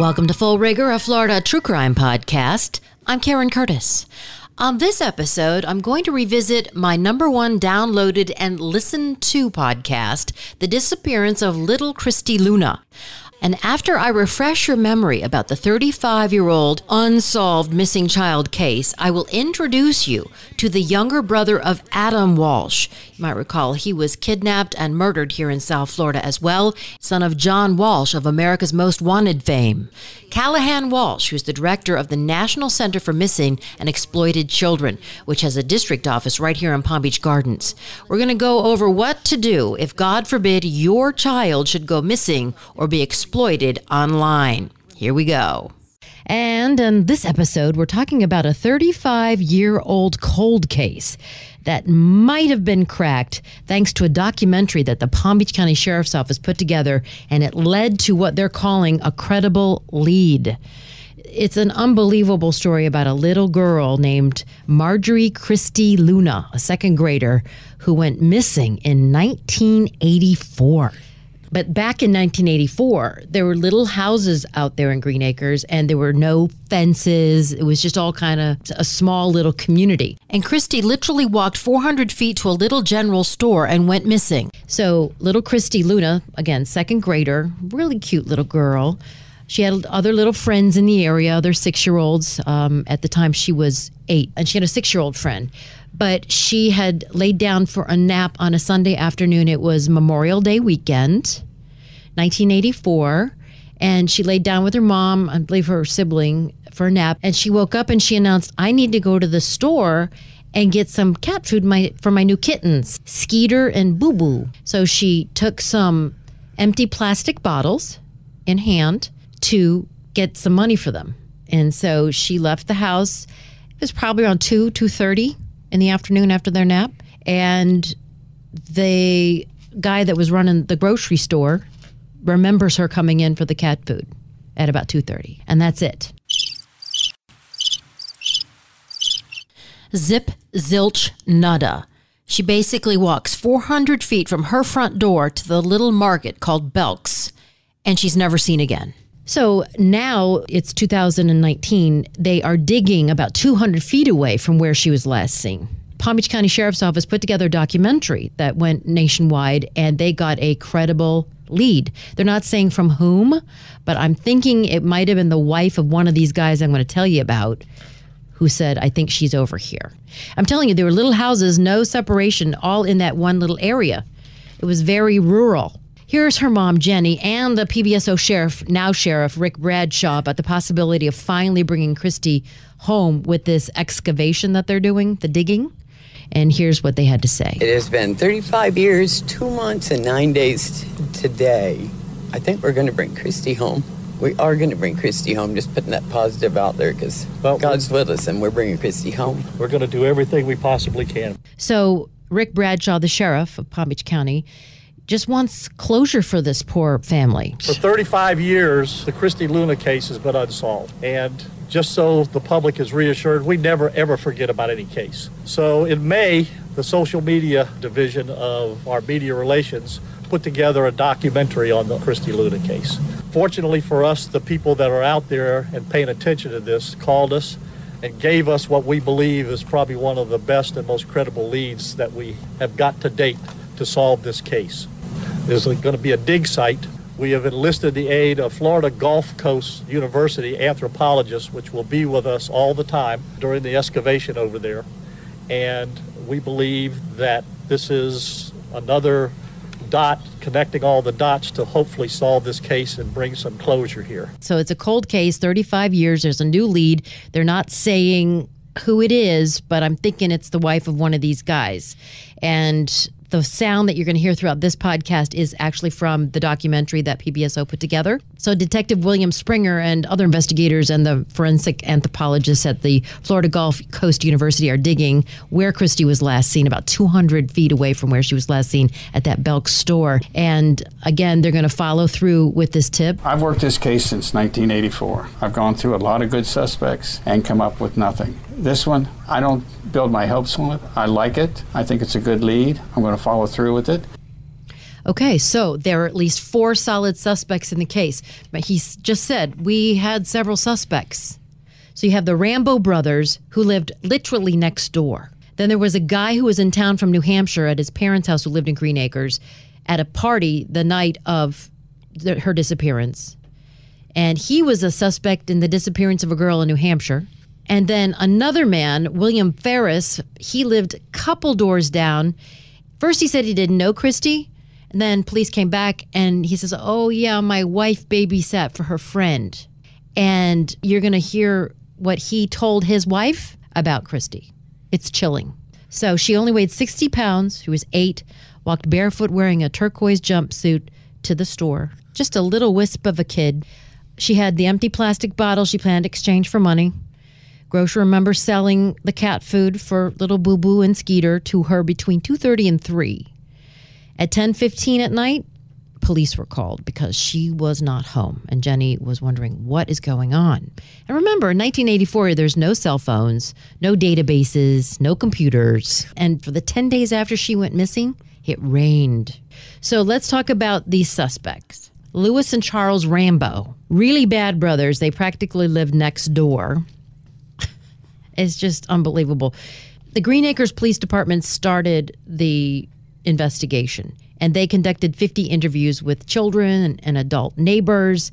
Welcome to Full Rigor, a Florida true crime podcast. I'm Karen Curtis. On this episode, I'm going to revisit my number one downloaded and listened to podcast, The Disappearance of Little Christy Luna. And after I refresh your memory about the 35 year old unsolved missing child case, I will introduce you to the younger brother of Adam Walsh. Might recall he was kidnapped and murdered here in South Florida as well, son of John Walsh of America's Most Wanted fame. Callahan Walsh, who's the director of the National Center for Missing and Exploited Children, which has a district office right here in Palm Beach Gardens. We're going to go over what to do if, God forbid, your child should go missing or be exploited online. Here we go. And in this episode, we're talking about a 35 year old cold case that might have been cracked thanks to a documentary that the Palm Beach County Sheriff's Office put together, and it led to what they're calling a credible lead. It's an unbelievable story about a little girl named Marjorie Christie Luna, a second grader, who went missing in 1984. But back in 1984, there were little houses out there in Green Acres and there were no fences. It was just all kind of a small little community. And Christy literally walked 400 feet to a little general store and went missing. So little Christy Luna, again, second grader, really cute little girl. She had other little friends in the area, other six year olds. Um, at the time, she was eight, and she had a six year old friend but she had laid down for a nap on a Sunday afternoon. It was Memorial Day weekend, 1984. And she laid down with her mom, I believe her sibling, for a nap. And she woke up and she announced, I need to go to the store and get some cat food my, for my new kittens, Skeeter and Boo Boo. So she took some empty plastic bottles in hand to get some money for them. And so she left the house. It was probably around 2, 2.30 in the afternoon after their nap. And the guy that was running the grocery store remembers her coming in for the cat food at about 2.30 and that's it zip zilch nada she basically walks 400 feet from her front door to the little market called belk's and she's never seen again so now it's 2019. They are digging about 200 feet away from where she was last seen. Palm Beach County Sheriff's Office put together a documentary that went nationwide and they got a credible lead. They're not saying from whom, but I'm thinking it might have been the wife of one of these guys I'm going to tell you about who said, I think she's over here. I'm telling you, there were little houses, no separation, all in that one little area. It was very rural. Here's her mom, Jenny, and the PBSO sheriff, now sheriff, Rick Bradshaw, about the possibility of finally bringing Christy home with this excavation that they're doing, the digging. And here's what they had to say It has been 35 years, two months, and nine days t- today. I think we're going to bring Christy home. We are going to bring Christy home, just putting that positive out there because Well, God's with us and we're bringing Christy home. We're going to do everything we possibly can. So, Rick Bradshaw, the sheriff of Palm Beach County, just wants closure for this poor family. For 35 years, the Christy Luna case has been unsolved. And just so the public is reassured, we never ever forget about any case. So in May, the social media division of our media relations put together a documentary on the Christy Luna case. Fortunately for us, the people that are out there and paying attention to this called us and gave us what we believe is probably one of the best and most credible leads that we have got to date to solve this case. There's going to be a dig site. We have enlisted the aid of Florida Gulf Coast University anthropologists, which will be with us all the time during the excavation over there. And we believe that this is another dot connecting all the dots to hopefully solve this case and bring some closure here. So it's a cold case, 35 years. There's a new lead. They're not saying who it is, but I'm thinking it's the wife of one of these guys. And the sound that you're going to hear throughout this podcast is actually from the documentary that PBSO put together. So, Detective William Springer and other investigators and the forensic anthropologists at the Florida Gulf Coast University are digging where Christy was last seen, about 200 feet away from where she was last seen at that Belk store. And again, they're going to follow through with this tip. I've worked this case since 1984. I've gone through a lot of good suspects and come up with nothing. This one, I don't build my hopes on it. I like it. I think it's a good lead. I'm going to follow through with it. Okay, so there are at least four solid suspects in the case. But he just said we had several suspects. So you have the Rambo brothers who lived literally next door. Then there was a guy who was in town from New Hampshire at his parents' house who lived in Green Acres at a party the night of the, her disappearance. And he was a suspect in the disappearance of a girl in New Hampshire. And then another man, William Ferris, he lived a couple doors down. First, he said he didn't know Christy. And then police came back and he says, Oh, yeah, my wife babysat for her friend. And you're going to hear what he told his wife about Christy. It's chilling. So she only weighed 60 pounds. She was eight, walked barefoot wearing a turquoise jumpsuit to the store. Just a little wisp of a kid. She had the empty plastic bottle she planned to exchange for money. Grocer remembers selling the cat food for little Boo Boo and Skeeter to her between 2:30 and 3. At 10:15 at night, police were called because she was not home and Jenny was wondering what is going on. And remember, in 1984 there's no cell phones, no databases, no computers. And for the 10 days after she went missing, it rained. So let's talk about these suspects. Lewis and Charles Rambo, really bad brothers. They practically lived next door. It's just unbelievable. The Green Acres Police Department started the investigation and they conducted 50 interviews with children and, and adult neighbors.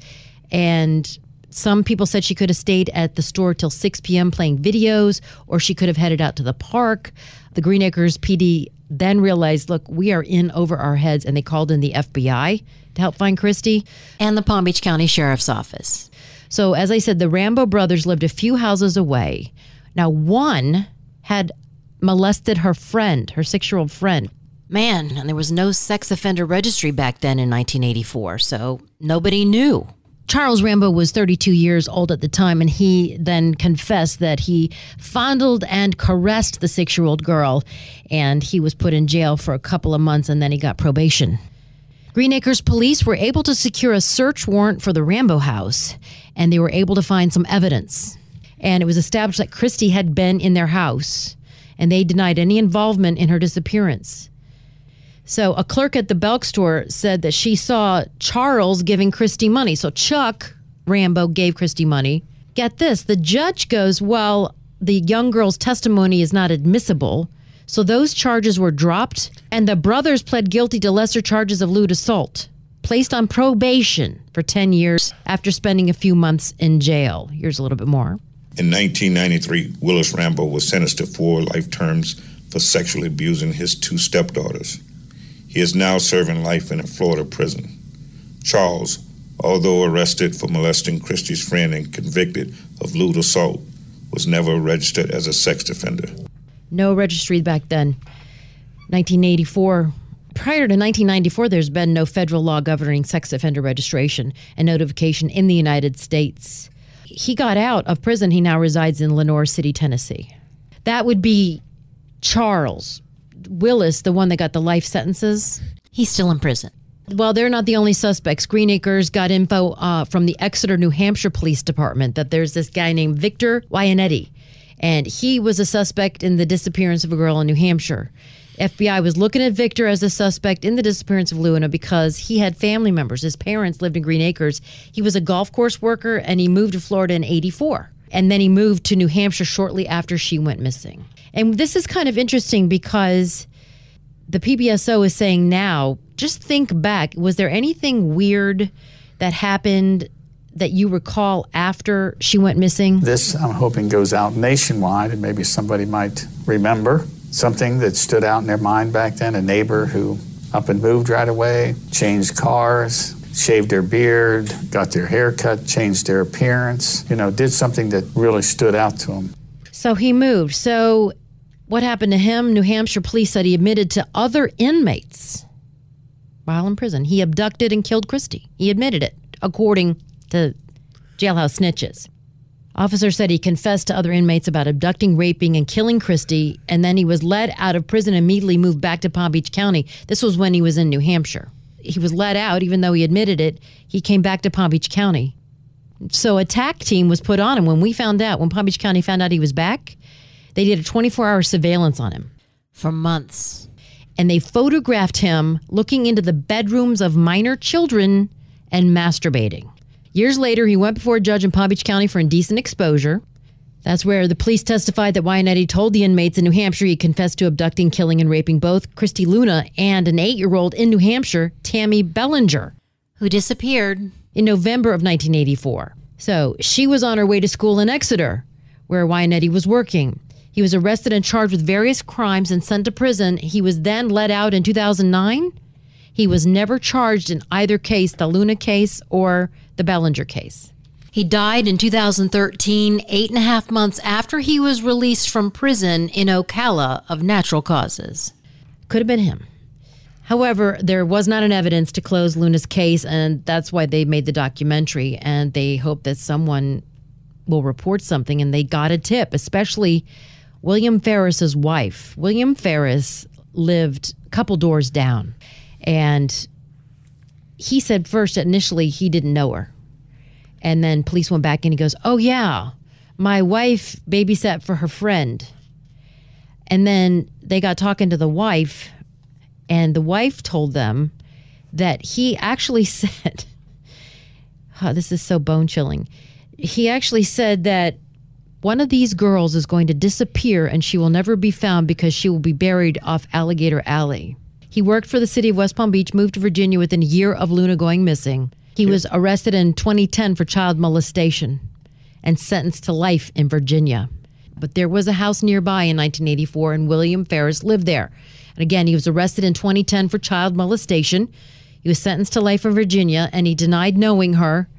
And some people said she could have stayed at the store till 6 p.m. playing videos, or she could have headed out to the park. The Green Acres PD then realized, look, we are in over our heads, and they called in the FBI to help find Christy and the Palm Beach County Sheriff's Office. So, as I said, the Rambo brothers lived a few houses away. Now, one had molested her friend, her six year old friend. Man, and there was no sex offender registry back then in 1984, so nobody knew. Charles Rambo was 32 years old at the time, and he then confessed that he fondled and caressed the six year old girl, and he was put in jail for a couple of months and then he got probation. Green Acres police were able to secure a search warrant for the Rambo house, and they were able to find some evidence. And it was established that Christy had been in their house, and they denied any involvement in her disappearance. So a clerk at the Belk store said that she saw Charles giving Christy money. So Chuck Rambo gave Christy money. Get this the judge goes, Well, the young girl's testimony is not admissible. So those charges were dropped, and the brothers pled guilty to lesser charges of lewd assault, placed on probation for 10 years after spending a few months in jail. Here's a little bit more. In 1993, Willis Rambo was sentenced to four life terms for sexually abusing his two stepdaughters. He is now serving life in a Florida prison. Charles, although arrested for molesting Christie's friend and convicted of lewd assault, was never registered as a sex offender. No registry back then. 1984. Prior to 1994, there's been no federal law governing sex offender registration and notification in the United States. He got out of prison. He now resides in Lenoir City, Tennessee. That would be Charles, Willis, the one that got the life sentences, he's still in prison. Well, they're not the only suspects. Green Acres got info uh, from the Exeter, New Hampshire Police Department that there's this guy named Victor Wyanetti, and he was a suspect in the disappearance of a girl in New Hampshire. FBI was looking at Victor as a suspect in the disappearance of Luna because he had family members. His parents lived in Green Acres. He was a golf course worker and he moved to Florida in 84. And then he moved to New Hampshire shortly after she went missing. And this is kind of interesting because the PBSO is saying now, just think back. Was there anything weird that happened that you recall after she went missing? This, I'm hoping, goes out nationwide and maybe somebody might remember something that stood out in their mind back then. A neighbor who up and moved right away, changed cars, shaved their beard, got their hair cut, changed their appearance, you know, did something that really stood out to them. So he moved. So what happened to him? New Hampshire police said he admitted to other inmates while in prison. He abducted and killed Christie. He admitted it, according to jailhouse snitches. Officer said he confessed to other inmates about abducting, raping, and killing Christy, and then he was led out of prison and immediately moved back to Palm Beach County. This was when he was in New Hampshire. He was let out, even though he admitted it. He came back to Palm Beach County. So a TAC team was put on him. When we found out, when Palm Beach County found out he was back, they did a 24 hour surveillance on him for months. and they photographed him looking into the bedrooms of minor children and masturbating. Years later, he went before a judge in Palm Beach County for indecent exposure. That's where the police testified that Wyannetti told the inmates in New Hampshire he confessed to abducting, killing, and raping both Christy Luna and an eight year old in New Hampshire, Tammy Bellinger, who disappeared in November of 1984. So she was on her way to school in Exeter, where Wyannetti was working. He was arrested and charged with various crimes and sent to prison. He was then let out in 2009. He was never charged in either case, the Luna case or the Bellinger case. He died in 2013, eight and a half months after he was released from prison in Ocala of natural causes. Could have been him. However, there was not an evidence to close Luna's case, and that's why they made the documentary. And they hope that someone will report something. And they got a tip, especially William Ferris's wife. William Ferris lived a couple doors down, and he said first initially he didn't know her, and then police went back and he goes, "Oh yeah, my wife babysat for her friend." And then they got talking to the wife, and the wife told them that he actually said, oh, "This is so bone chilling." He actually said that one of these girls is going to disappear and she will never be found because she will be buried off Alligator Alley. He worked for the city of West Palm Beach, moved to Virginia within a year of Luna going missing. He was arrested in 2010 for child molestation and sentenced to life in Virginia. But there was a house nearby in 1984, and William Ferris lived there. And again, he was arrested in 2010 for child molestation. He was sentenced to life in Virginia, and he denied knowing her.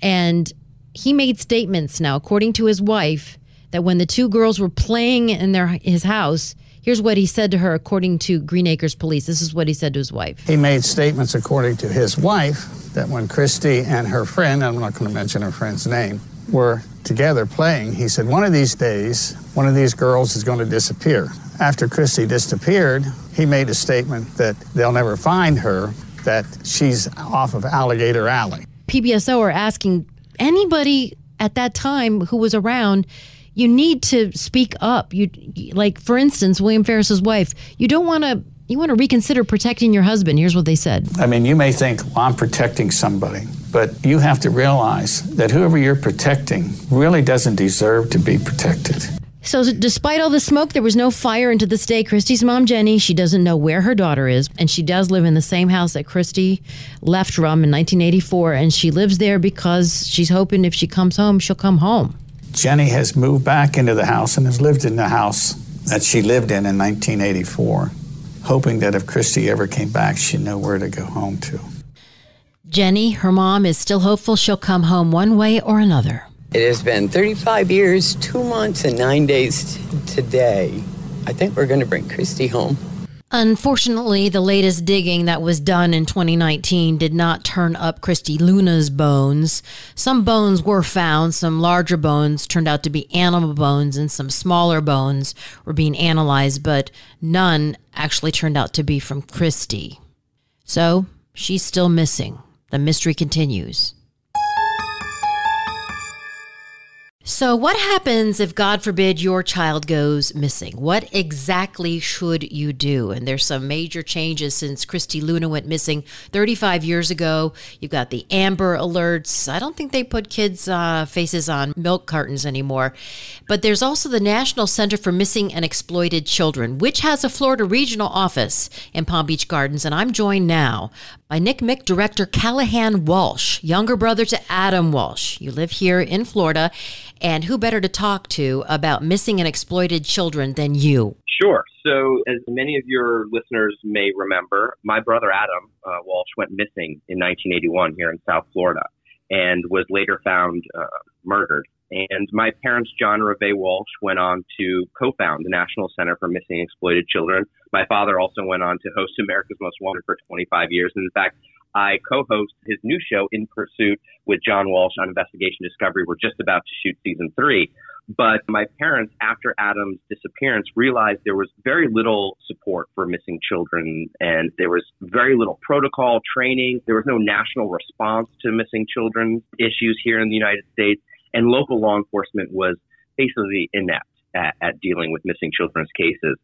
And he made statements now, according to his wife, that when the two girls were playing in their his house, here's what he said to her, according to Green Acres Police. This is what he said to his wife. He made statements, according to his wife, that when Christy and her friend, I'm not going to mention her friend's name, were together playing, he said, one of these days, one of these girls is going to disappear. After Christy disappeared, he made a statement that they'll never find her, that she's off of Alligator Alley. PBSO are asking anybody at that time who was around you need to speak up you like for instance william ferris's wife you don't want to you want to reconsider protecting your husband here's what they said i mean you may think well i'm protecting somebody but you have to realize that whoever you're protecting really doesn't deserve to be protected so, despite all the smoke, there was no fire. And to this day, Christy's mom, Jenny, she doesn't know where her daughter is. And she does live in the same house that Christy left from in 1984. And she lives there because she's hoping if she comes home, she'll come home. Jenny has moved back into the house and has lived in the house that she lived in in 1984, hoping that if Christy ever came back, she'd know where to go home to. Jenny, her mom, is still hopeful she'll come home one way or another. It has been 35 years, two months, and nine days today. I think we're going to bring Christy home. Unfortunately, the latest digging that was done in 2019 did not turn up Christy Luna's bones. Some bones were found, some larger bones turned out to be animal bones, and some smaller bones were being analyzed, but none actually turned out to be from Christy. So, she's still missing. The mystery continues. So, what happens if, God forbid, your child goes missing? What exactly should you do? And there's some major changes since Christy Luna went missing 35 years ago. You've got the Amber Alerts. I don't think they put kids' uh, faces on milk cartons anymore. But there's also the National Center for Missing and Exploited Children, which has a Florida regional office in Palm Beach Gardens. And I'm joined now by NCMEC Director Callahan Walsh, younger brother to Adam Walsh. You live here in Florida, and who better to talk to about missing and exploited children than you? Sure. So, as many of your listeners may remember, my brother Adam uh, Walsh went missing in 1981 here in South Florida and was later found uh, murdered. And my parents, John Reve Walsh, went on to co-found the National Center for Missing and Exploited Children. My father also went on to host America's Most Wanted for 25 years. And in fact, I co-host his new show, In Pursuit, with John Walsh on Investigation Discovery. We're just about to shoot season three. But my parents, after Adam's disappearance, realized there was very little support for missing children and there was very little protocol training. There was no national response to missing children issues here in the United States and local law enforcement was basically inept. At, at dealing with missing children's cases.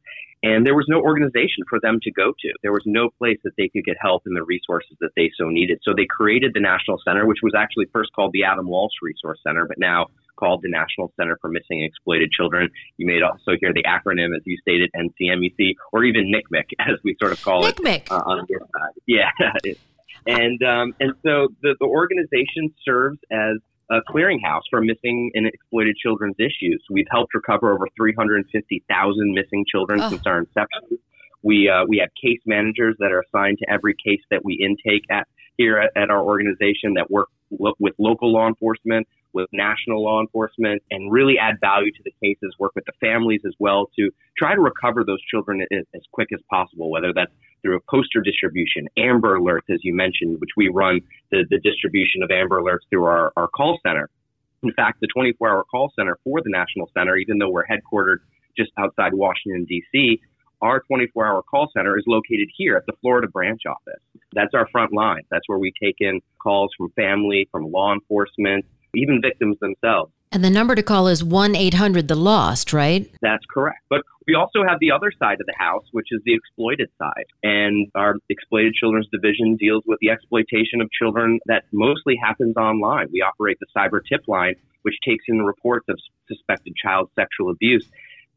And there was no organization for them to go to. There was no place that they could get help and the resources that they so needed. So they created the National Center, which was actually first called the Adam Walsh Resource Center, but now called the National Center for Missing and Exploited Children. You may also hear the acronym, as you stated, NCMEC, or even NCMEC, as we sort of call it uh, on this side. Yeah. and um, and so the, the organization serves as a clearinghouse for missing and exploited children's issues. We've helped recover over 350,000 missing children oh. since our inception. We uh, we have case managers that are assigned to every case that we intake at here at, at our organization that work lo- with local law enforcement, with national law enforcement, and really add value to the cases. Work with the families as well to try to recover those children as, as quick as possible. Whether that's through a poster distribution, Amber Alerts, as you mentioned, which we run the, the distribution of Amber Alerts through our, our call center. In fact, the 24 hour call center for the National Center, even though we're headquartered just outside Washington, D.C., our 24 hour call center is located here at the Florida branch office. That's our front line. That's where we take in calls from family, from law enforcement, even victims themselves. And the number to call is 1 800 The Lost, right? That's correct. But we also have the other side of the house, which is the exploited side. And our exploited children's division deals with the exploitation of children that mostly happens online. We operate the cyber tip line, which takes in reports of suspected child sexual abuse.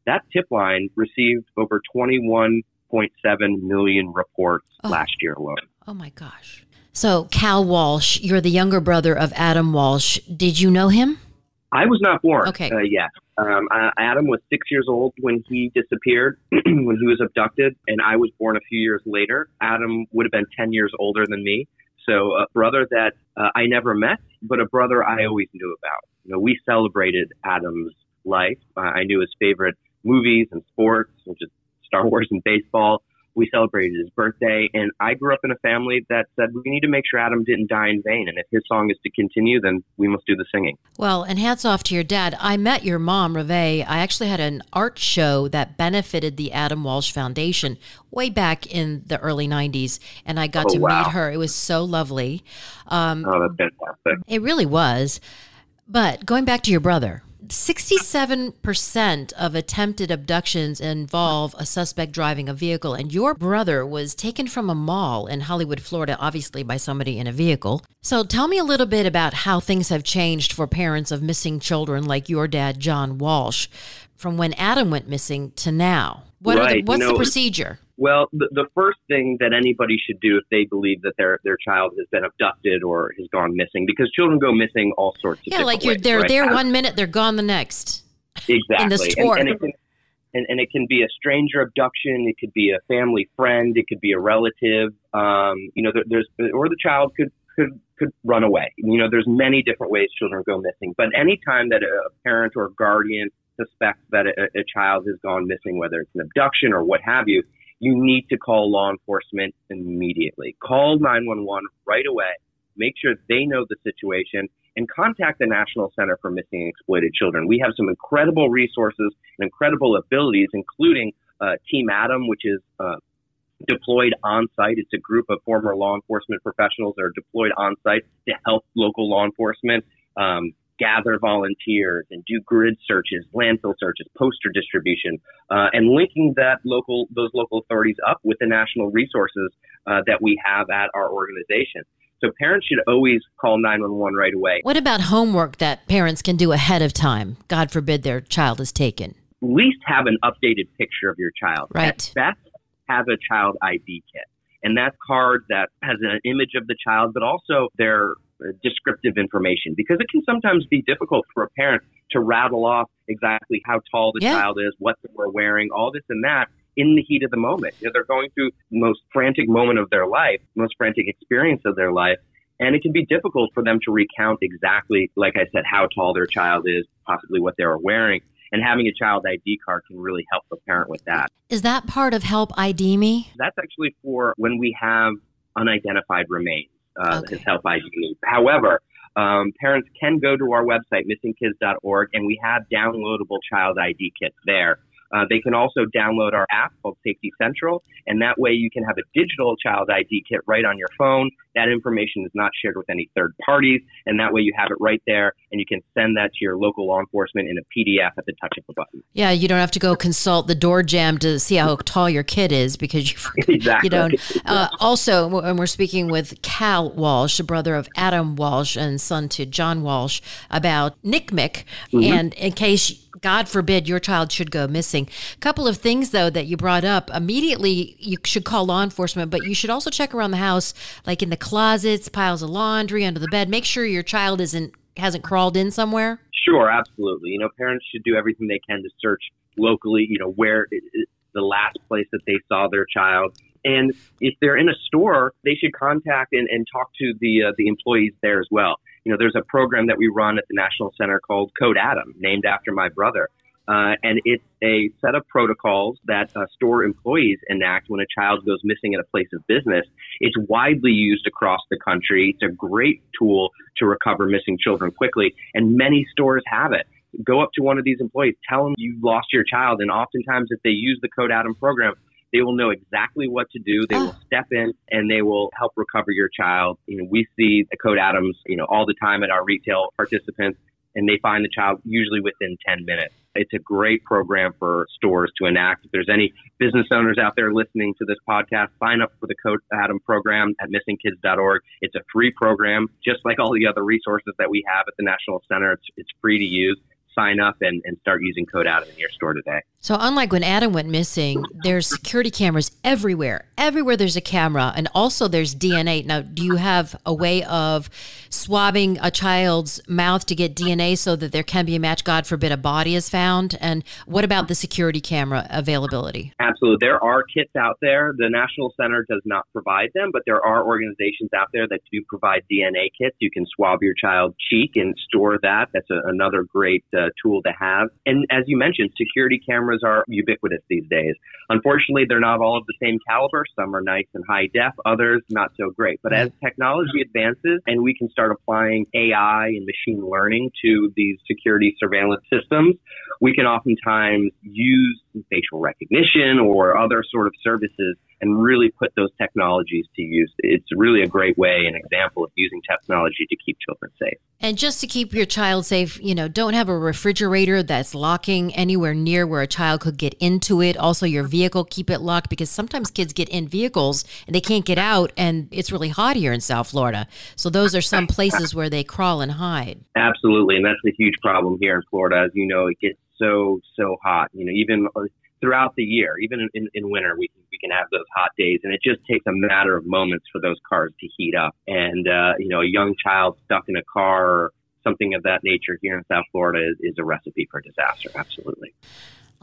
That tip line received over 21.7 million reports oh. last year alone. Oh my gosh. So, Cal Walsh, you're the younger brother of Adam Walsh. Did you know him? I was not born okay. uh, yet. Um, Adam was six years old when he disappeared, when he was abducted, and I was born a few years later. Adam would have been 10 years older than me. So, a brother that uh, I never met, but a brother I always knew about. You know, we celebrated Adam's life. Uh, I knew his favorite movies and sports, which is Star Wars and baseball we celebrated his birthday. And I grew up in a family that said we need to make sure Adam didn't die in vain. And if his song is to continue, then we must do the singing. Well, and hats off to your dad. I met your mom, Reve. I actually had an art show that benefited the Adam Walsh Foundation way back in the early 90s. And I got oh, to wow. meet her. It was so lovely. Um, oh, that's fantastic. It really was. But going back to your brother, 67% of attempted abductions involve a suspect driving a vehicle, and your brother was taken from a mall in Hollywood, Florida, obviously by somebody in a vehicle. So tell me a little bit about how things have changed for parents of missing children like your dad, John Walsh, from when Adam went missing to now. What right. the, what's you know, the procedure? Well, the, the first thing that anybody should do if they believe that their their child has been abducted or has gone missing, because children go missing all sorts of yeah, like you're ways, they're right? there one minute, they're gone the next. Exactly. In the store. And, and, it can, and, and, it can be a stranger abduction. It could be a family friend. It could be a relative. Um, you know, there, there's or the child could could could run away. You know, there's many different ways children go missing. But anytime that a parent or a guardian suspects that a, a child has gone missing, whether it's an abduction or what have you, you need to call law enforcement immediately. Call 911 right away. Make sure they know the situation and contact the National Center for Missing and Exploited Children. We have some incredible resources and incredible abilities, including uh, Team Adam, which is uh, deployed on site. It's a group of former law enforcement professionals that are deployed on site to help local law enforcement. Um, gather volunteers and do grid searches, landfill searches, poster distribution, uh, and linking that local those local authorities up with the national resources uh, that we have at our organization. So parents should always call 911 right away. What about homework that parents can do ahead of time? God forbid their child is taken. At least have an updated picture of your child. Right. At best, have a child ID kit. And that card that has an image of the child, but also their Uh, descriptive information because it can sometimes be difficult for a parent to rattle off exactly how tall the yeah. child is, what they're wearing, all this and that in the heat of the moment. You know, they're going through the most frantic moment of their life, most frantic experience of their life. And it can be difficult for them to recount exactly, like I said, how tall their child is, possibly what they were wearing. And having a child ID card can really help the parent with that. Is that part of Help ID Me? That's actually for when we have unidentified remains uh, Okay. his help ID needs. However, um, parents can go to our website, missingkids.org, and we have downloadable child ID kits there. Uh, they can also download our app called Safety Central, and that way you can have a digital child ID kit right on your phone. That information is not shared with any third parties, and that way you have it right there, and you can send that to your local law enforcement in a PDF at the touch of a button. Yeah, you don't have to go consult the door jamb to see how tall your kid is because you exactly. you don't. Uh, also, when we're speaking with Cal Walsh, the brother of Adam Walsh and son to John Walsh, about NCMEC, mm-hmm. and in case God forbid your child should go missing. A couple of things, though, that you brought up. Immediately, you should call law enforcement, but you should also check around the house, like in the closets, piles of laundry, under the bed. Make sure your child isn't hasn't crawled in somewhere. Sure, absolutely. You know, parents should do everything they can to search locally. You know, where the last place that they saw their child. And if they're in a store, they should contact and, and talk to the uh, the employees there as well you know, there's a program that we run at the National Center called Code Adam, named after my brother. Uh, and it's a set of protocols that uh, store employees enact when a child goes missing at a place of business. It's widely used across the country. It's a great tool to recover missing children quickly, and many stores have it. Go up to one of these employees, tell them you lost your child, and oftentimes, if they use the Code Adam program, they will know exactly what to do. They oh. will step in and they will help recover your child. You know, we see the Code Adams, you know, all the time at our retail participants, and they find the child usually within 10 minutes. It's a great program for stores to enact. If there's any business owners out there listening to this podcast, sign up for the Code Adam program at missingkids.org. It's a free program, just like all the other resources that we have at the National Center. It's, it's free to use sign up and, and start using Code Adam in your store today. So, unlike when Adam went missing, there's security cameras everywhere. Everywhere there's a camera, and also there's DNA. Now, do you have a way of swabbing a child's mouth to get DNA so that there can be a match? God forbid a body is found. And what about the security camera availability? Absolutely. There are kits out there. The National Center does not provide them, but there are organizations out there that do provide DNA kits. You can swab your child's cheek and store that. That's a, another great uh, tool to have. And as you mentioned, security cameras are ubiquitous these days. Unfortunately, they're not all of the same caliber. Some are nice and high def, others not so great. But as technology advances and we can start applying AI and machine learning to these security surveillance systems, we can oftentimes use facial recognition or other sort of services and really put those technologies to use. It's really a great way, an example of using technology to keep children safe. And just to keep your child safe, you know, don't have a refrigerator that's locking anywhere near where a child could get into it. Also, your vehicle, keep it locked because sometimes kids get in vehicles and they can't get out, and it's really hot here in South Florida. So, those are some places where they crawl and hide. Absolutely. And that's a huge problem here in Florida. As you know, it gets so, so hot. You know, even throughout the year, even in, in, in, winter, we can, we can have those hot days, and it just takes a matter of moments for those cars to heat up. And uh, you know, a young child stuck in a car or something of that nature here in South Florida is, is a recipe for disaster. Absolutely.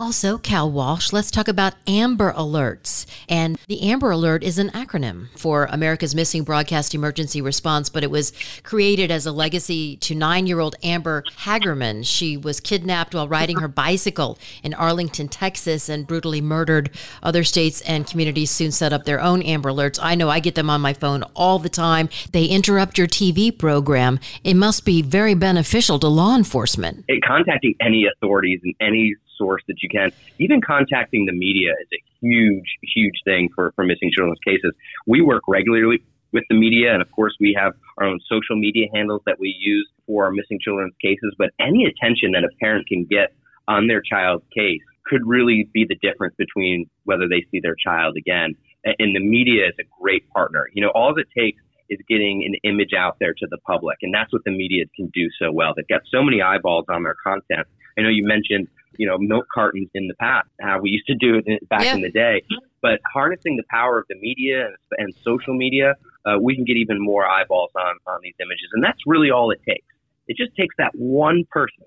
Also, Cal Walsh, let's talk about Amber Alerts. And the Amber Alert is an acronym for America's Missing Broadcast Emergency Response, but it was created as a legacy to nine year old Amber Hagerman. She was kidnapped while riding her bicycle in Arlington, Texas, and brutally murdered. Other states and communities soon set up their own Amber Alerts. I know I get them on my phone all the time. They interrupt your TV program. It must be very beneficial to law enforcement. contacting any authorities in any source that you can. Even contacting the media is a huge, huge thing for, for missing children's cases. We work regularly with the media, and of course, we have our own social media handles that we use for our missing children's cases. But any attention that a parent can get on their child's case could really be the difference between whether they see their child again. And the media is a great partner. You know, all it takes is getting an image out there to the public, and that's what the media can do so well. They've got so many eyeballs on their content. I know you mentioned you know, milk cartons in the past, how we used to do it back yeah. in the day. But harnessing the power of the media and, and social media, uh, we can get even more eyeballs on, on these images. And that's really all it takes. It just takes that one person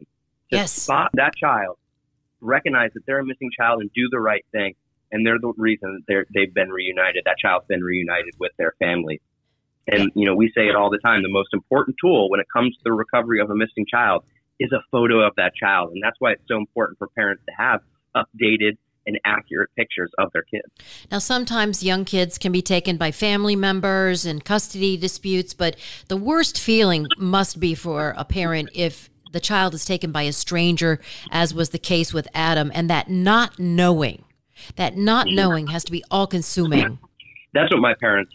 to yes. spot that child, recognize that they're a missing child, and do the right thing. And they're the reason they're, they've been reunited. That child's been reunited with their family. And, you know, we say it all the time. The most important tool when it comes to the recovery of a missing child is a photo of that child. And that's why it's so important for parents to have updated and accurate pictures of their kids. Now, sometimes young kids can be taken by family members in custody disputes, but the worst feeling must be for a parent if the child is taken by a stranger, as was the case with Adam, and that not knowing, that not knowing has to be all consuming. That's what my parents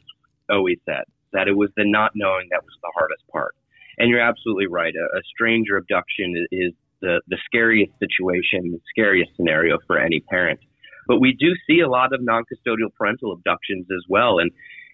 always said. that it was the not knowing that was the hardest part. And you're absolutely right. A, a stranger abduction is the, the scariest situation, the scariest scenario for any parent. But we do see a lot of non custodial parental abductions as well. And,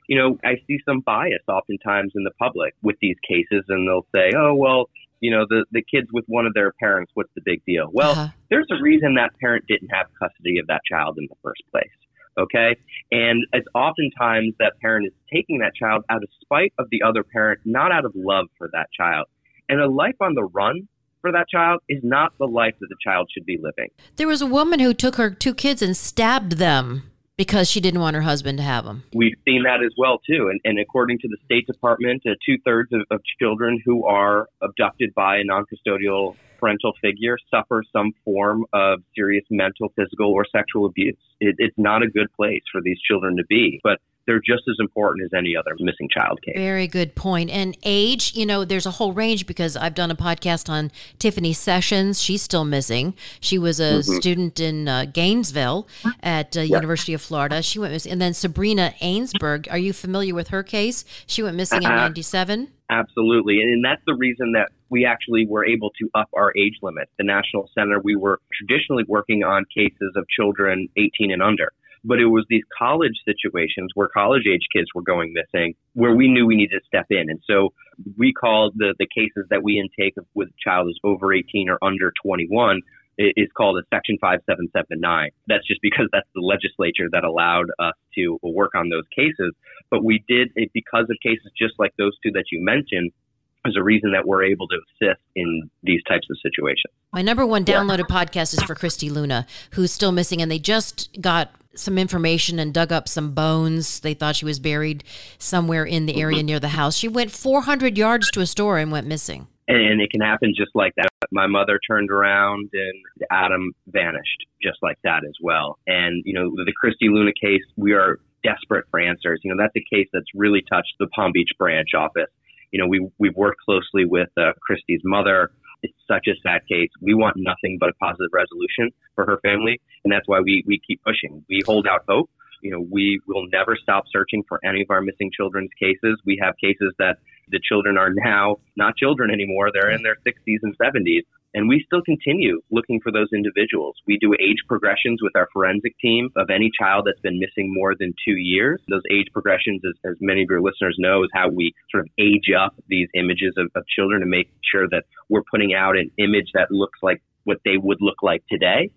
you know, I see some bias oftentimes in the public with these cases, and they'll say, oh, well, you know, the, the kids with one of their parents, what's the big deal? Well, uh-huh. there's a reason that parent didn't have custody of that child in the first place. Okay. And it's oftentimes that parent is taking that child out of spite of the other parent, not out of love for that child. And a life on the run for that child is not the life that the child should be living. There was a woman who took her two kids and stabbed them because she didn't want her husband to have them. We've seen that as well too, and, and according to the State Department, uh, two thirds of, of children who are abducted by a non-custodial parental figure suffer some form of serious mental, physical, or sexual abuse. It, it's not a good place for these children to be, but they're just as important as any other missing child case. Very good point. And age, you know, there's a whole range because I've done a podcast on Tiffany Sessions. She's still missing. She was a mm-hmm. student in uh, Gainesville at uh. University of Florida. She went missing. And then Sabrina Aisenberg, are you familiar with her case? She went missing in 97. Absolutely. And that's the reason that we actually were able to up our age limit. The National Center, we were traditionally working on cases of children 18 and under. But it was these college situations where college age kids were going missing where we knew we needed to step in. And so we called the, the cases that we intake with a child is over 18 or under 21 is called a Section 5779. That's just because that's the legislature that allowed us to work on those cases. But we did it because of cases just like those two that you mentioned. Is a reason that we're able to assist in these types of situations. My number one downloaded yeah. podcast is for Christy Luna, who's still missing, and they just got some information and dug up some bones. They thought she was buried somewhere in the area mm-hmm. near the house. She went 400 yards to a store and went missing. And it can happen just like that. My mother turned around and Adam vanished just like that as well. And, you know, the Christy Luna case, we are desperate for answers. You know, that's a case that's really touched the Palm Beach branch office. You know, we, we've worked closely with uh, Christy's mother it's such a sad case. We want nothing but a positive resolution for her family, and that's why we, we keep pushing. We hold out hope. You know, we will never stop searching for any of our missing children's cases. We have cases that the children are now not children anymore. They're in their 60s and 70s. And we still continue looking for those individuals. We do age progressions with our forensic team of any child that's been missing more than two years. Those age progressions, as, as many of your listeners know, is how we sort of age up these images of, of children to make sure that we're putting out an image that looks like what they would look like today.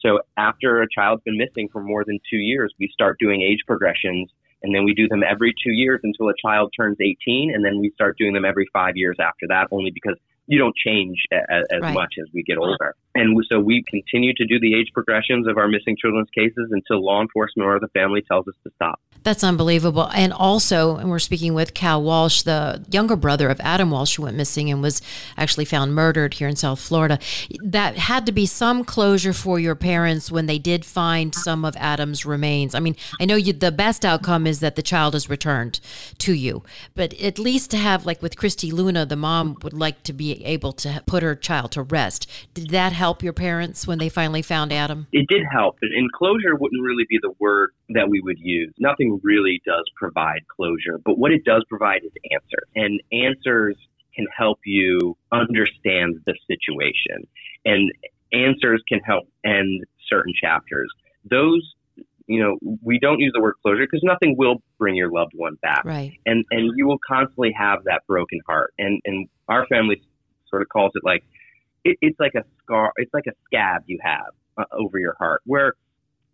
So after a child's been missing for more than two years, we start doing age progressions and then we do them every two years until a child turns 18 and then we start doing them every five years after that only because you don't change as, as right. much as we get older. And so we continue to do the age progressions of our missing children's cases until law enforcement or the family tells us to stop. That's unbelievable. And also, and we're speaking with Cal Walsh, the younger brother of Adam Walsh, who went missing and was actually found murdered here in South Florida. That had to be some closure for your parents when they did find some of Adam's remains. I mean, I know you, the best outcome is that the child is returned to you, but at least to have, like with Christy Luna, the mom would like to be able to put her child to rest. Did that help your parents when they finally found Adam? It did help. And closure wouldn't really be the word that we would use. Nothing really does provide closure, but what it does provide is answers. And answers can help you understand the situation. And answers can help end certain chapters. Those you know, we don't use the word closure because nothing will bring your loved one back. Right. And and you will constantly have that broken heart. And and our family sort of calls it like it, it's like a scar, it's like a scab you have uh, over your heart, where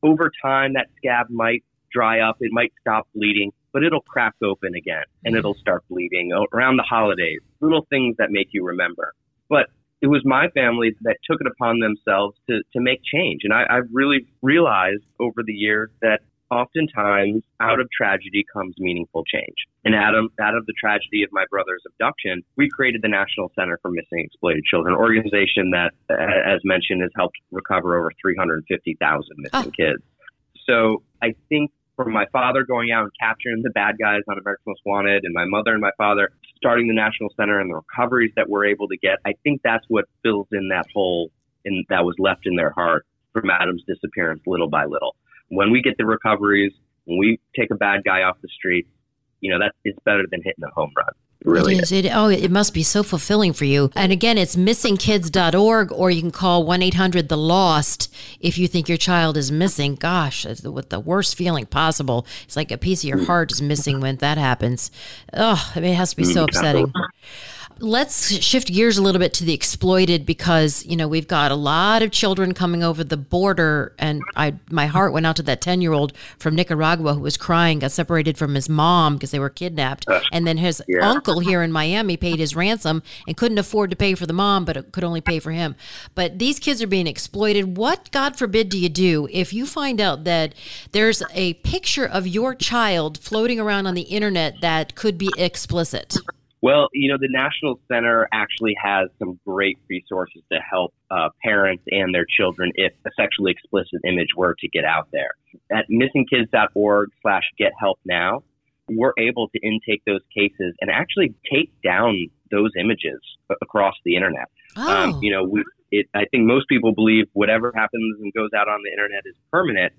over time that scab might dry up, it might stop bleeding, but it'll crack open again and it'll start bleeding around the holidays. Little things that make you remember. But it was my family that took it upon themselves to, to make change. And I, I've really realized over the years that oftentimes out of tragedy comes meaningful change. And Adam, out of the tragedy of my brother's abduction, we created the National Center for Missing Exploited Children, an organization that, as mentioned, has helped recover over 350,000 missing oh. kids. So I think for my father going out and capturing the bad guys on America's Most Wanted, and my mother and my father starting the National Center and the recoveries that we're able to get, I think that's what fills in that hole in, that was left in their heart from Adam's disappearance little by little when we get the recoveries, when we take a bad guy off the street, you know, that's it's better than hitting a home run. It really it is. It, oh, it must be so fulfilling for you. And again, it's missingkids.org, or you can call 1 800 The Lost if you think your child is missing. Gosh, with the worst feeling possible. It's like a piece of your heart is missing when that happens. Oh, I mean, it has to be so mm, upsetting let's shift gears a little bit to the exploited because you know we've got a lot of children coming over the border. And i my heart went out to that 10 year old from nicaragua who was crying got separated from his mom because they were kidnapped. And then his yeah. uncle here in miami paid his ransom and couldn't afford to pay for the mom but could only pay for him. But these kids are being exploited. What god forbid do you do if you find out that there's a picture of your child floating around on the internet that could be explicit well, you know, the National Center actually has some great resources to help uh, parents and their children if a sexually explicit image were to get out there. At missingkids.org slash get help now, we're able to intake those cases and actually take down those images across the internet. Um, oh. Um, you know, we, it, I think most people believe whatever happens and goes out on the internet is permanent.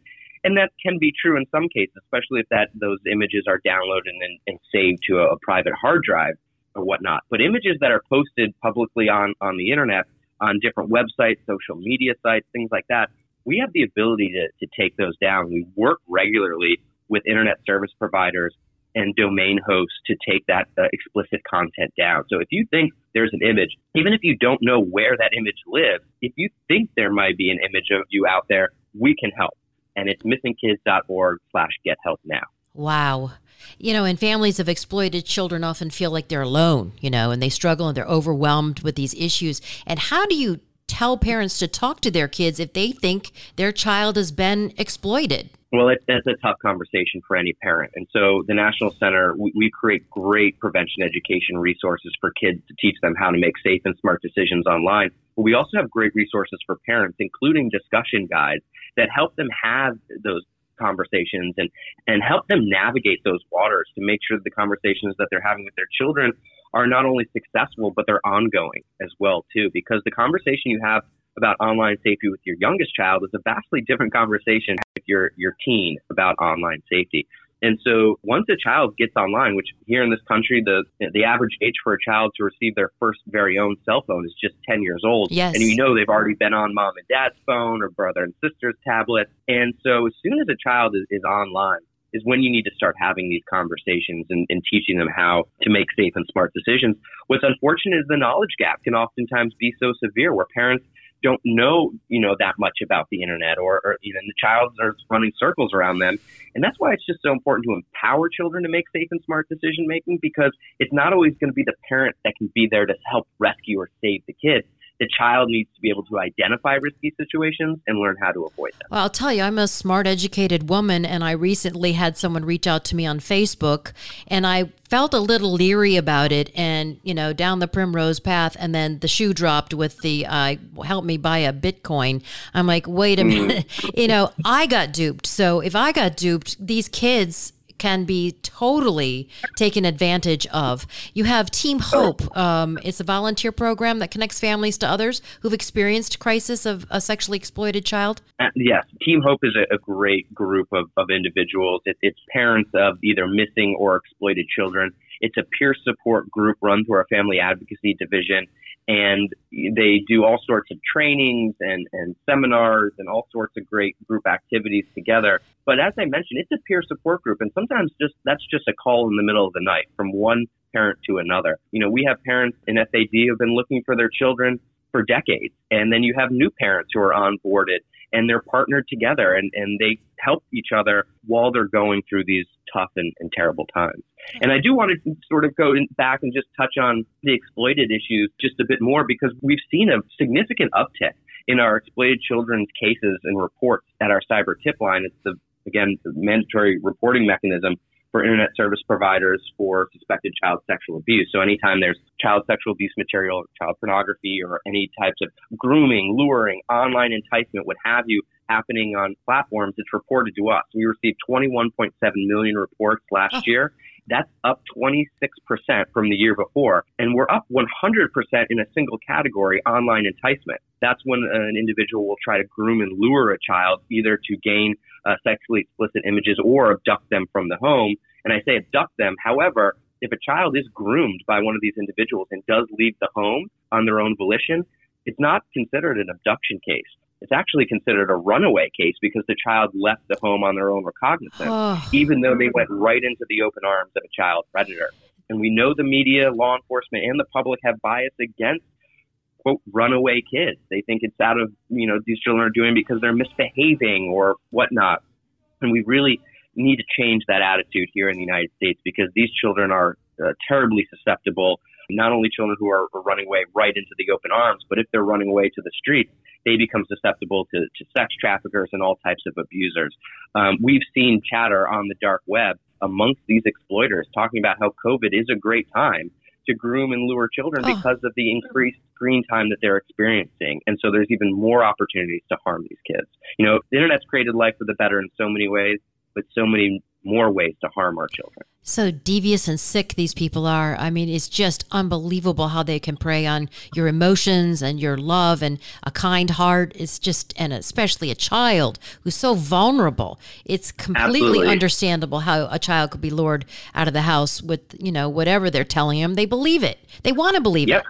And that can be true in some cases, especially if that those images are downloaded and, and saved to a, a private hard drive or whatnot. But images that are posted publicly on, on the internet, on different websites, social media sites, things like that, we have the ability to, to take those down. We work regularly with internet service providers and domain hosts to take that uh, explicit content down. So if you think there's an image, even if you don't know where that image lives, if you think there might be an image of you out there, we can help. And it's missingkids.org slash get help now. Wow. You know, and families of exploited children often feel like they're alone, you know, and they struggle and they're overwhelmed with these issues. And how do you tell parents to talk to their kids if they think their child has been exploited? Well, it, a tough conversation for any parent. And so the National Center, we, we, create great prevention education resources for kids to teach them how to make safe and smart decisions online. But we also have great resources for parents, including discussion guides that help them have those conversations and, and help them navigate those waters to make sure that the conversations that they're having with their children are not only successful, but they're ongoing as well, too, because the conversation you have about online safety with your youngest child is a vastly different conversation with your, your teen about online safety. And so once a child gets online, which here in this country, the the average age for a child to receive their first very own cell phone is just 10 years old. Yes. And you know they've already been on mom and dad's phone or brother and sister's tablet. And so as soon as a child is, is online, is when you need to start having these conversations and, and, teaching them how to make safe and smart decisions. What's unfortunate is the knowledge gap can oftentimes be so severe where parents don't know, you know, that much about the internet or, or even the child are running circles around them. And that's why it's just so important to empower children to make safe and smart decision making because it's not always going to be the parent that can be there to help rescue or save the kid the child needs to be able to identify risky situations and learn how to avoid them. Well, I'll tell you, I'm a smart, educated woman, and I recently had someone reach out to me on Facebook, and I felt a little leery about it and you know down the primrose path and then the shoe dropped with the uh, help me buy a bitcoin i'm like wait a mm-hmm. minute you know i got duped so if i got duped these kids can be totally taken advantage of. You have Team Hope. Um, it's a volunteer program that connects families to others who've experienced crisis of a sexually exploited child. Uh, yes, Team Hope is a, a great group of, of individuals. It, it's parents of either missing or exploited children. It's a peer support group run through our family advocacy division and they do all sorts of trainings and, and seminars and all sorts of great group activities together. But as I mentioned, it's a peer support group, and sometimes just that's just a call in the middle of the night from one parent to another. You know, we have parents in FAD who have been looking for their children for decades, and then you have new parents who are onboarded and they're partnered together and, and they help each other while they're going through these tough and, and terrible times. And I do want to sort of go back and just touch on the exploited issues just a bit more because we've seen a significant uptick in our exploited children's cases and reports at our cyber tip line. It's the, again, the mandatory reporting mechanism for internet service providers for suspected child sexual abuse. So anytime there's child sexual abuse material, child pornography, or any types of grooming, luring, online enticement, what have you, happening on platforms, it's reported to us. We received 21.7 million reports last oh. year. That's up 26% from the year before. And we're up 100% in a single category, online enticement. That's when an individual will try to groom and lure a child either to gain uh, sexually explicit images or abduct them from the home And I say abduct them. However, if a child is groomed by one of these individuals and does leave the home on their own volition, it's not considered an abduction case. It's actually considered a runaway case because the child left the home on their own recognizance, oh. even though they went right into the open arms of a child predator. And we know the media, law enforcement, and the public have bias against quote runaway kids. They think it's out of you know these children are doing because they're misbehaving or whatnot. And we really need to change that attitude here in the United States because these children are uh, terribly susceptible. Not only children who are, are running away right into the open arms, but if they're running away to the streets, they become susceptible to, to sex traffickers and all types of abusers. Um, we've seen chatter on the dark web amongst these exploiters talking about how COVID is a great time to groom and lure children oh. because of the increased screen time that they're experiencing. And so there's even more opportunities to harm these kids. You know, the internet's created life for the better in so many ways, but so many more ways to harm our children. So devious and sick these people are. I mean, it's just unbelievable how they can prey on your emotions and your love and a kind heart. It's just, and especially a child who's so vulnerable. It's completely Absolutely. understandable how a child could be lured out of the house with, you know, whatever they're telling them. They believe it. They want to believe yep. it.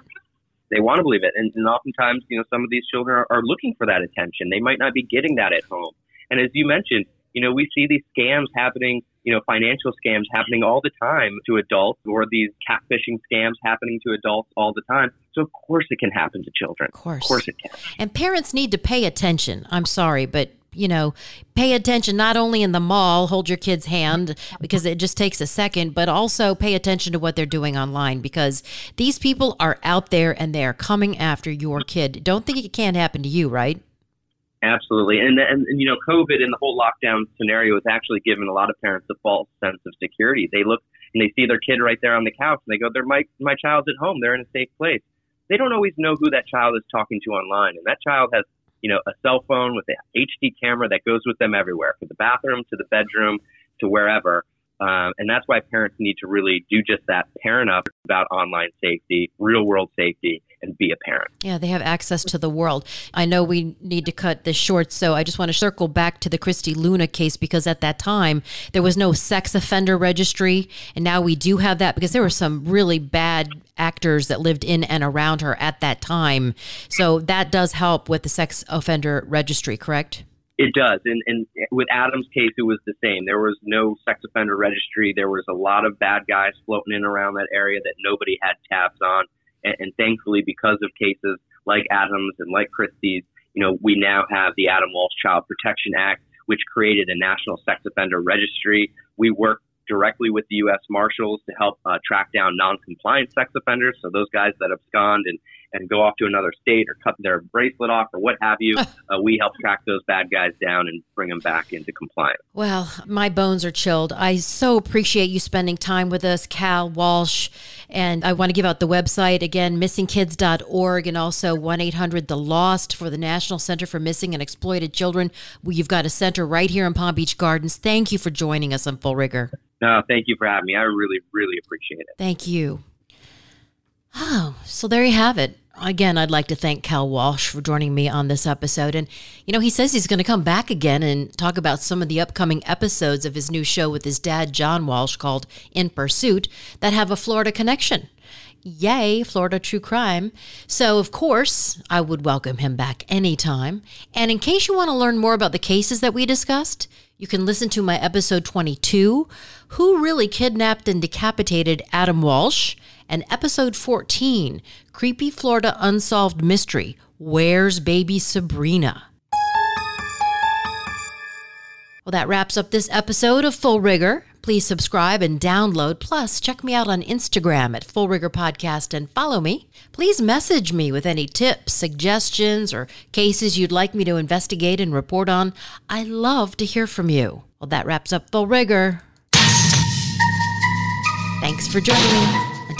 They want to believe it. And, and oftentimes, you know, some of these children are, are looking for that attention. They might not be getting that at home. And as you mentioned, you know, we see these scams happening, you know, financial scams happening all the time to adults or these catfishing scams happening to adults all the time. So of course it can happen to children. Of course. Of course it can. And parents need to pay attention. I'm sorry, but you know, pay attention not only in the mall, hold your kid's hand because it just takes a second, but also pay attention to what they're doing online because these people are out there and they are coming after your kid. Don't think it can't happen to you, right? Absolutely. And, and, and, you know, COVID and the whole lockdown scenario has actually given a lot of parents a false sense of security. They look and they see their kid right there on the couch and they go, they're my, my child's at home. They're in a safe place. They don't always know who that child is talking to online. And that child has, you know, a cell phone with an HD camera that goes with them everywhere from the bathroom to the bedroom to wherever. Um, and that's why parents need to really do just that, parent up about online safety, real world safety, and be a parent. Yeah, they have access to the world. I know we need to cut this short, so I just want to circle back to the Christy Luna case because at that time there was no sex offender registry, and now we do have that because there were some really bad actors that lived in and around her at that time. So that does help with the sex offender registry, correct? It does. And, and with Adam's case, it was the same. There was no sex offender registry. There was a lot of bad guys floating in around that area that nobody had tabs on. And, and thankfully, because of cases like Adams and like Christy's, you know, we now have the Adam Walsh Child Protection Act, which created a national sex offender registry. We work directly with the U.S. Marshals to help uh, track down non-compliant sex offenders. So those guys that abscond and and go off to another state or cut their bracelet off or what have you. Uh, we help track those bad guys down and bring them back into compliance. Well, my bones are chilled. I so appreciate you spending time with us, Cal Walsh. And I want to give out the website again, missingkids.org and also 1 800 The Lost for the National Center for Missing and Exploited Children. You've got a center right here in Palm Beach Gardens. Thank you for joining us on Full Rigor. No, thank you for having me. I really, really appreciate it. Thank you. Oh, so there you have it. Again, I'd like to thank Cal Walsh for joining me on this episode. And, you know, he says he's going to come back again and talk about some of the upcoming episodes of his new show with his dad, John Walsh, called In Pursuit, that have a Florida connection. Yay, Florida true crime. So, of course, I would welcome him back anytime. And in case you want to learn more about the cases that we discussed, you can listen to my episode 22 Who Really Kidnapped and Decapitated Adam Walsh? And episode 14 Creepy Florida Unsolved Mystery Where's Baby Sabrina? Well, that wraps up this episode of Full Rigor. Please subscribe and download. Plus, check me out on Instagram at Full Rigor Podcast and follow me. Please message me with any tips, suggestions, or cases you'd like me to investigate and report on. I love to hear from you. Well, that wraps up Full Rigor. Thanks for joining me.